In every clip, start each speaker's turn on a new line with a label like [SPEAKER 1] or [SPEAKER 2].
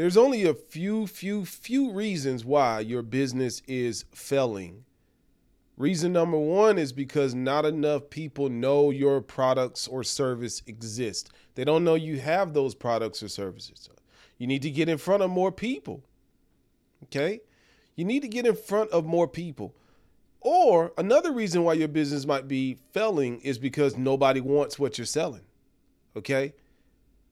[SPEAKER 1] There's only a few, few, few reasons why your business is failing. Reason number one is because not enough people know your products or service exist. They don't know you have those products or services. You need to get in front of more people. Okay? You need to get in front of more people. Or another reason why your business might be failing is because nobody wants what you're selling. Okay?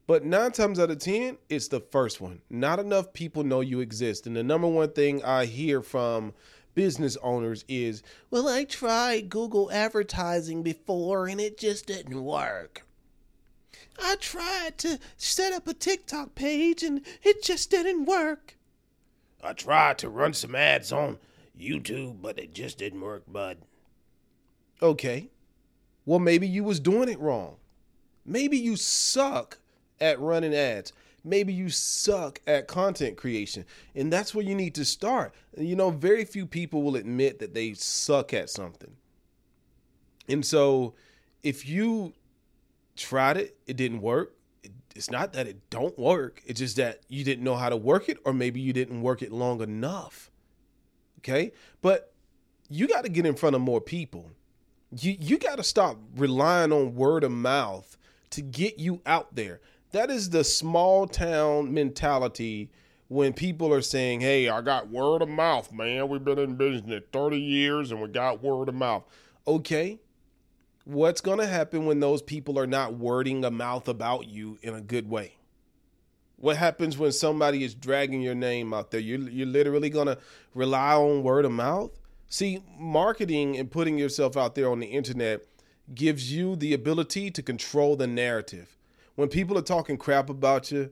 [SPEAKER 1] But nine times out of 10, it's the first one. Not enough people know you exist. And the number one thing I hear from business owners is, well, I tried Google advertising before and it just didn't work. I tried to set up a TikTok page and it just didn't work.
[SPEAKER 2] I tried to run some ads on YouTube, but it just didn't work, bud.
[SPEAKER 1] Okay. Well, maybe you was doing it wrong. Maybe you suck at running ads. Maybe you suck at content creation and that's where you need to start. You know very few people will admit that they suck at something. And so if you tried it it didn't work. It's not that it don't work. It's just that you didn't know how to work it or maybe you didn't work it long enough. Okay? But you got to get in front of more people. You you got to stop relying on word of mouth to get you out there that is the small town mentality when people are saying, Hey, I got word of mouth, man. We've been in business 30 years and we got word of mouth. Okay. What's going to happen when those people are not wording a mouth about you in a good way? What happens when somebody is dragging your name out there? You're, you're literally going to rely on word of mouth? See, marketing and putting yourself out there on the internet gives you the ability to control the narrative when people are talking crap about you,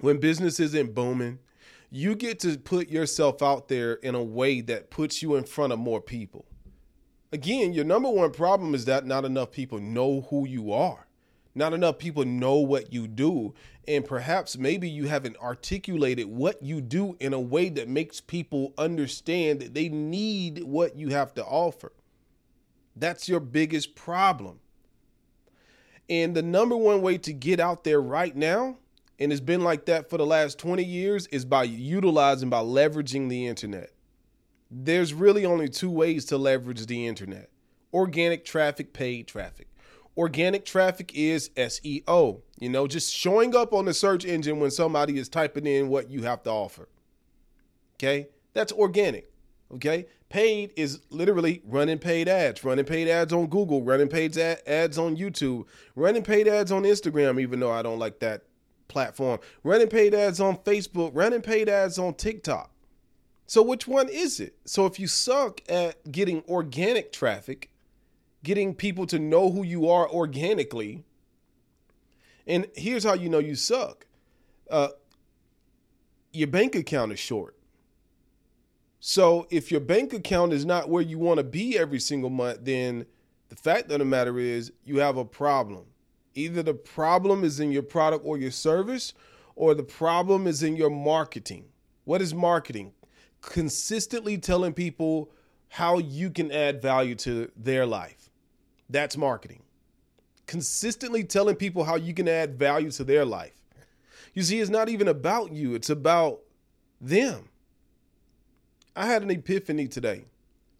[SPEAKER 1] when business isn't booming, you get to put yourself out there in a way that puts you in front of more people. Again, your number one problem is that not enough people know who you are. Not enough people know what you do. And perhaps maybe you haven't articulated what you do in a way that makes people understand that they need what you have to offer. That's your biggest problem. And the number one way to get out there right now, and it's been like that for the last 20 years, is by utilizing, by leveraging the internet. There's really only two ways to leverage the internet organic traffic, paid traffic. Organic traffic is SEO, you know, just showing up on the search engine when somebody is typing in what you have to offer. Okay, that's organic. Okay. Paid is literally running paid ads, running paid ads on Google, running paid ads on YouTube, running paid ads on Instagram, even though I don't like that platform, running paid ads on Facebook, running paid ads on TikTok. So, which one is it? So, if you suck at getting organic traffic, getting people to know who you are organically, and here's how you know you suck uh, your bank account is short. So if your bank account is not where you want to be every single month, then the fact of the matter is you have a problem. Either the problem is in your product or your service, or the problem is in your marketing. What is marketing? Consistently telling people how you can add value to their life. That's marketing. Consistently telling people how you can add value to their life. You see, it's not even about you, it's about them. I had an epiphany today.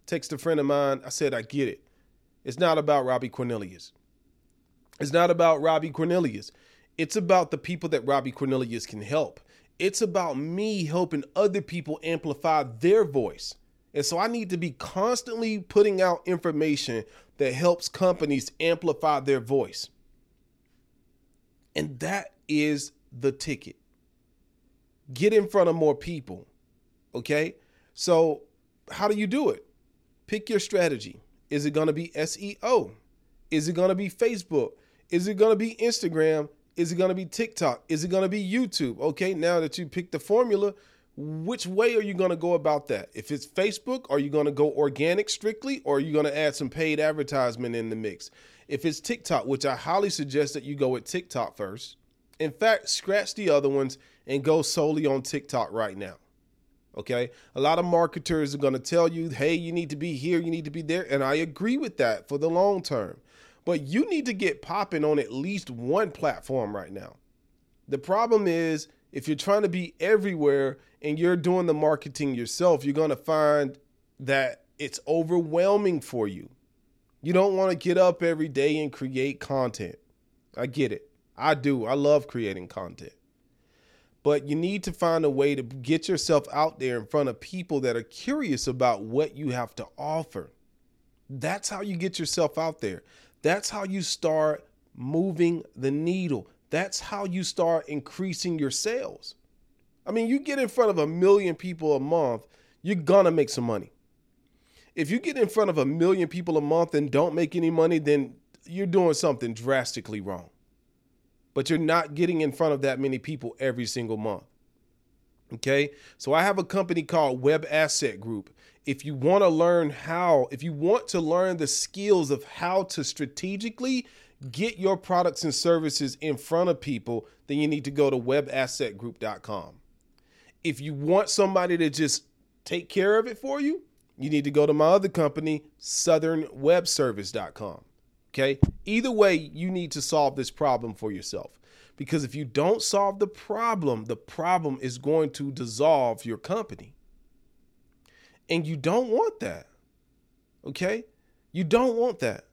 [SPEAKER 1] Text a friend of mine. I said, I get it. It's not about Robbie Cornelius. It's not about Robbie Cornelius. It's about the people that Robbie Cornelius can help. It's about me helping other people amplify their voice. And so I need to be constantly putting out information that helps companies amplify their voice. And that is the ticket. Get in front of more people. Okay? So, how do you do it? Pick your strategy. Is it going to be SEO? Is it going to be Facebook? Is it going to be Instagram? Is it going to be TikTok? Is it going to be YouTube? Okay, now that you picked the formula, which way are you going to go about that? If it's Facebook, are you going to go organic strictly or are you going to add some paid advertisement in the mix? If it's TikTok, which I highly suggest that you go with TikTok first. In fact, scratch the other ones and go solely on TikTok right now. Okay. A lot of marketers are going to tell you, hey, you need to be here, you need to be there. And I agree with that for the long term. But you need to get popping on at least one platform right now. The problem is, If you're trying to be everywhere and you're doing the marketing yourself, you're going to find that it's overwhelming for you. You don't want to get up every day and create content. I get it. I do. I love creating content. But you need to find a way to get yourself out there in front of people that are curious about what you have to offer. That's how you get yourself out there. That's how you start moving the needle. That's how you start increasing your sales. I mean, you get in front of a million people a month, you're gonna make some money. If you get in front of a million people a month and don't make any money, then you're doing something drastically wrong. But you're not getting in front of that many people every single month. Okay. So I have a company called Web Asset Group. If you want to learn how, if you want to learn the skills of how to strategically get your products and services in front of people, then you need to go to webassetgroup.com. If you want somebody to just take care of it for you, you need to go to my other company, southernwebservice.com. Okay. Either way, you need to solve this problem for yourself. Because if you don't solve the problem, the problem is going to dissolve your company. And you don't want that. Okay? You don't want that.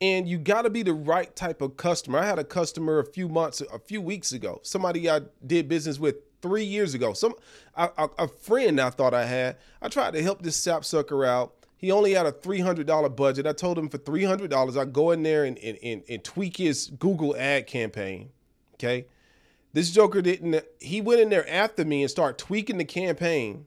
[SPEAKER 1] And you got to be the right type of customer. I had a customer a few months, a few weeks ago, somebody I did business with three years ago. Some a, a friend I thought I had. I tried to help this sapsucker out. He only had a three hundred dollar budget. I told him for three hundred dollars, I go in there and, and, and, and tweak his Google ad campaign. Okay, this joker didn't. He went in there after me and start tweaking the campaign,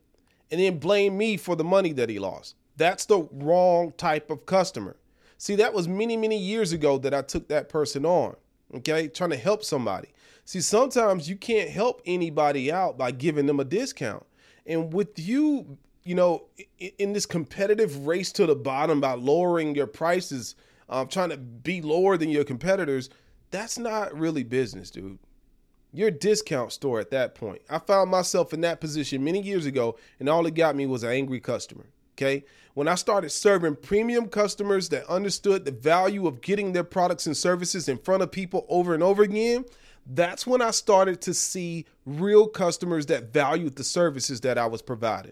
[SPEAKER 1] and then blame me for the money that he lost. That's the wrong type of customer. See, that was many many years ago that I took that person on. Okay, trying to help somebody. See, sometimes you can't help anybody out by giving them a discount. And with you, you know, in this competitive race to the bottom by lowering your prices, um, trying to be lower than your competitors, that's not really business, dude. You're a discount store at that point. I found myself in that position many years ago, and all it got me was an angry customer. Okay. When I started serving premium customers that understood the value of getting their products and services in front of people over and over again, that's when I started to see real customers that valued the services that I was providing.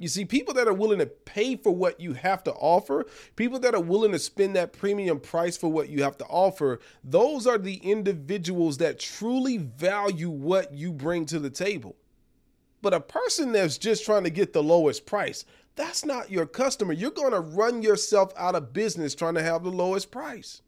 [SPEAKER 1] You see, people that are willing to pay for what you have to offer, people that are willing to spend that premium price for what you have to offer, those are the individuals that truly value what you bring to the table. But a person that's just trying to get the lowest price, that's not your customer. You're going to run yourself out of business trying to have the lowest price.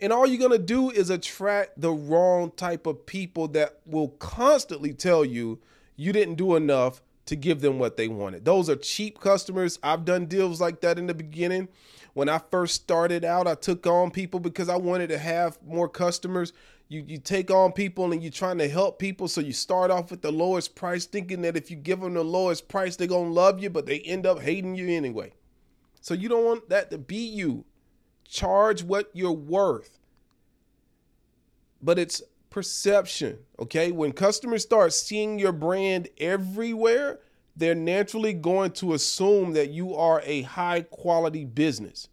[SPEAKER 1] And all you're going to do is attract the wrong type of people that will constantly tell you you didn't do enough to give them what they wanted. Those are cheap customers. I've done deals like that in the beginning. When I first started out, I took on people because I wanted to have more customers. You you take on people and you're trying to help people, so you start off with the lowest price, thinking that if you give them the lowest price, they're gonna love you, but they end up hating you anyway. So you don't want that to be you. Charge what you're worth. But it's perception, okay? When customers start seeing your brand everywhere, they're naturally going to assume that you are a high quality business.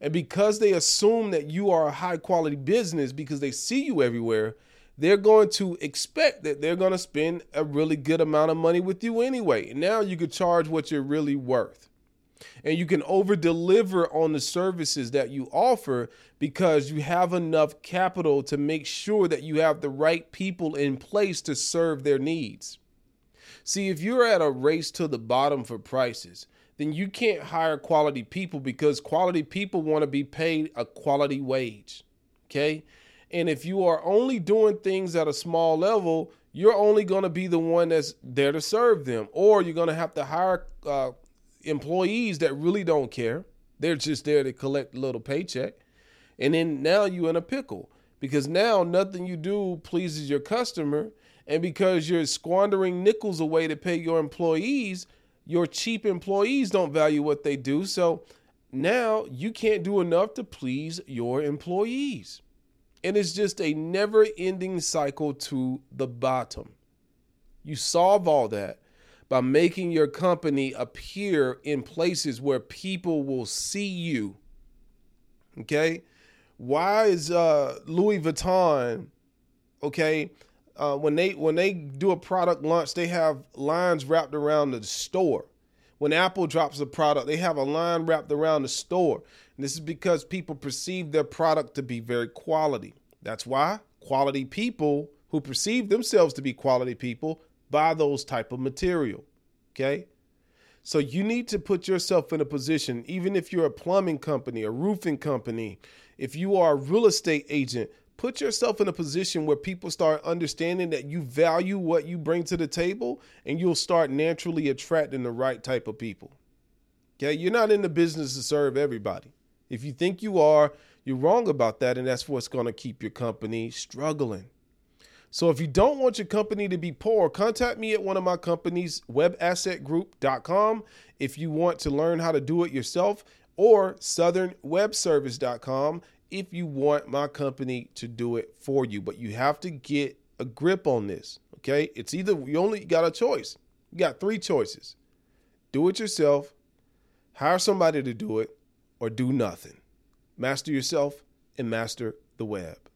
[SPEAKER 1] And because they assume that you are a high quality business because they see you everywhere, they're going to expect that they're going to spend a really good amount of money with you anyway. And now you could charge what you're really worth and you can over deliver on the services that you offer because you have enough capital to make sure that you have the right people in place to serve their needs. See, if you're at a race to the bottom for prices, then you can't hire quality people because quality people want to be paid a quality wage. Okay? And if you are only doing things at a small level, you're only going to be the one that's there to serve them, or you're going to have to hire uh, employees that really don't care. They're just there to collect a little paycheck. And then now you're in a pickle because now nothing you do pleases your customer. And because you're squandering nickels away to pay your employees, your cheap employees don't value what they do. So now you can't do enough to please your employees. And it's just a never ending cycle to the bottom. You solve all that by making your company appear in places where people will see you. Okay? Why is uh, Louis Vuitton, okay, uh, when they when they do a product launch, they have lines wrapped around the store. When Apple drops a product, they have a line wrapped around the store. And this is because people perceive their product to be very quality. That's why quality people who perceive themselves to be quality people buy those type of material. Okay? So you need to put yourself in a position, even if you're a plumbing company, a roofing company, if you are a real estate agent, put yourself in a position where people start understanding that you value what you bring to the table and you'll start naturally attracting the right type of people. Okay, you're not in the business to serve everybody. If you think you are, you're wrong about that, and that's what's going to keep your company struggling. So if you don't want your company to be poor, contact me at one of my companies, webassetgroup.com, if you want to learn how to do it yourself, or southernwebservice.com if you want my company to do it for you. But you have to get a grip on this, okay? It's either you only got a choice. You got three choices. Do it yourself, hire somebody to do it, or do nothing. Master yourself and master the web.